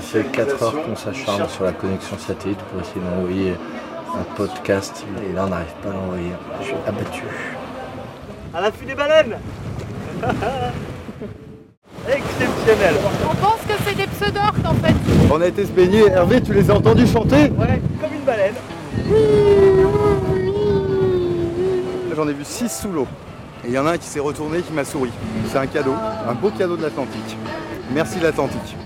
fait 4 heures qu'on s'acharne sur la connexion satellite pour essayer d'envoyer un podcast. Et là, on n'arrive pas à l'envoyer. Je suis abattu. À l'affût des baleines Exceptionnel On pense que c'est des pseudorques en fait. On a été se baigner. Hervé, tu les as entendus chanter Ouais, comme une baleine. J'en ai vu 6 sous l'eau. Et il y en a un qui s'est retourné qui m'a souri. C'est un cadeau, un beau cadeau de l'Atlantique. Merci l'Atlantique.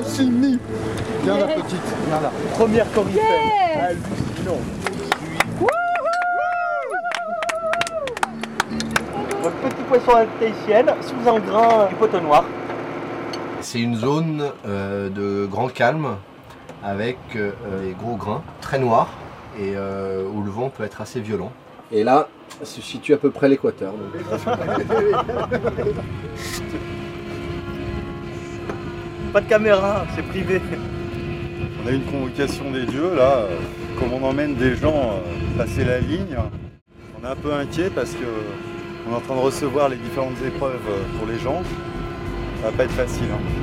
Sashimi Viens là petite, viens là. Première corrigée. Yeah Hallucinant. Votre petit poisson à tahitienne sous un grain du poteau noir. C'est une zone euh, de grand calme avec euh, des gros grains très noirs et euh, où le vent peut être assez violent. Et là, se situe à peu près l'équateur. Pas de caméra, c'est privé. On a une convocation des dieux là, euh, comme on emmène des gens euh, passer la ligne. On est un peu inquiet parce que on est en train de recevoir les différentes épreuves euh, pour les gens. Ça va pas être facile. hein.